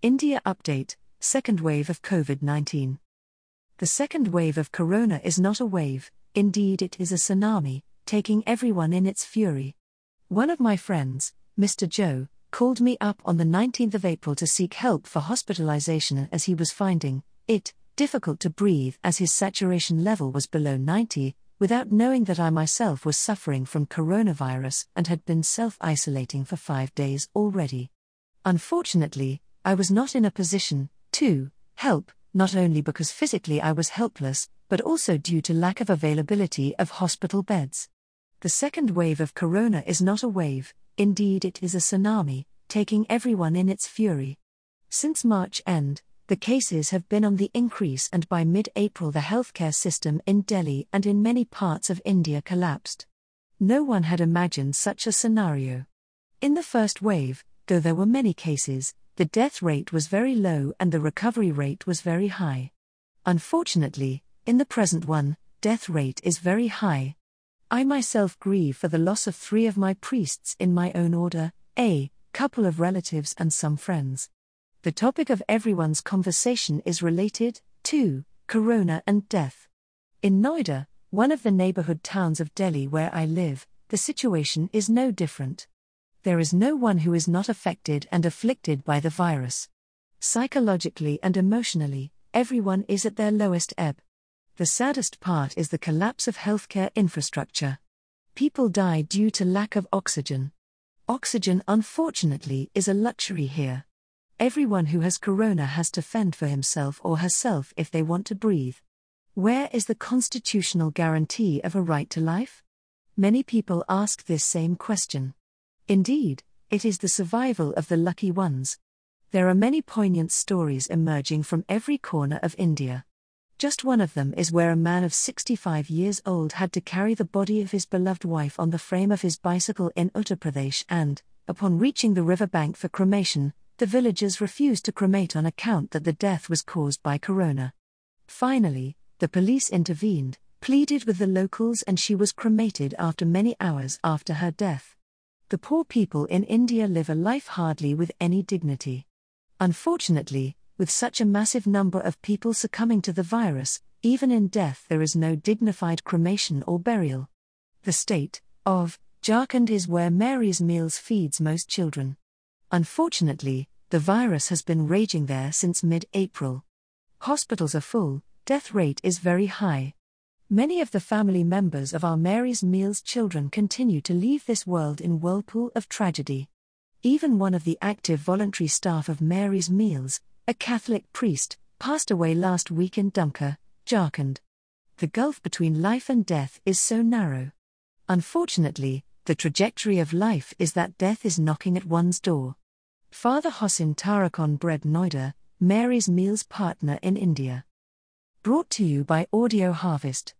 India update Second wave of COVID 19. The second wave of corona is not a wave, indeed, it is a tsunami, taking everyone in its fury. One of my friends, Mr. Joe, called me up on the 19th of April to seek help for hospitalization as he was finding it difficult to breathe as his saturation level was below 90, without knowing that I myself was suffering from coronavirus and had been self isolating for five days already. Unfortunately, I was not in a position to help, not only because physically I was helpless, but also due to lack of availability of hospital beds. The second wave of corona is not a wave, indeed, it is a tsunami, taking everyone in its fury. Since March end, the cases have been on the increase, and by mid April, the healthcare system in Delhi and in many parts of India collapsed. No one had imagined such a scenario. In the first wave, though there were many cases, the death rate was very low and the recovery rate was very high. Unfortunately, in the present one, death rate is very high. I myself grieve for the loss of three of my priests in my own order, a couple of relatives and some friends the topic of everyone's conversation is related to corona and death. In Noida, one of the neighborhood towns of Delhi where I live, the situation is no different. There is no one who is not affected and afflicted by the virus. Psychologically and emotionally, everyone is at their lowest ebb. The saddest part is the collapse of healthcare infrastructure. People die due to lack of oxygen. Oxygen, unfortunately, is a luxury here. Everyone who has corona has to fend for himself or herself if they want to breathe. Where is the constitutional guarantee of a right to life? Many people ask this same question. Indeed, it is the survival of the lucky ones. There are many poignant stories emerging from every corner of India. Just one of them is where a man of 65 years old had to carry the body of his beloved wife on the frame of his bicycle in Uttar Pradesh and, upon reaching the river bank for cremation, the villagers refused to cremate on account that the death was caused by corona. Finally, the police intervened, pleaded with the locals, and she was cremated after many hours after her death. The poor people in India live a life hardly with any dignity. Unfortunately, with such a massive number of people succumbing to the virus, even in death there is no dignified cremation or burial. The state of Jharkhand is where Mary's Meals feeds most children. Unfortunately, the virus has been raging there since mid April. Hospitals are full, death rate is very high. Many of the family members of our Mary's Meals children continue to leave this world in whirlpool of tragedy. Even one of the active voluntary staff of Mary's Meals, a Catholic priest, passed away last week in Dumka, Jharkhand. The gulf between life and death is so narrow. Unfortunately, the trajectory of life is that death is knocking at one's door. Father Hossein Tarakon Bread Noida, Mary's Meals partner in India. Brought to you by Audio Harvest.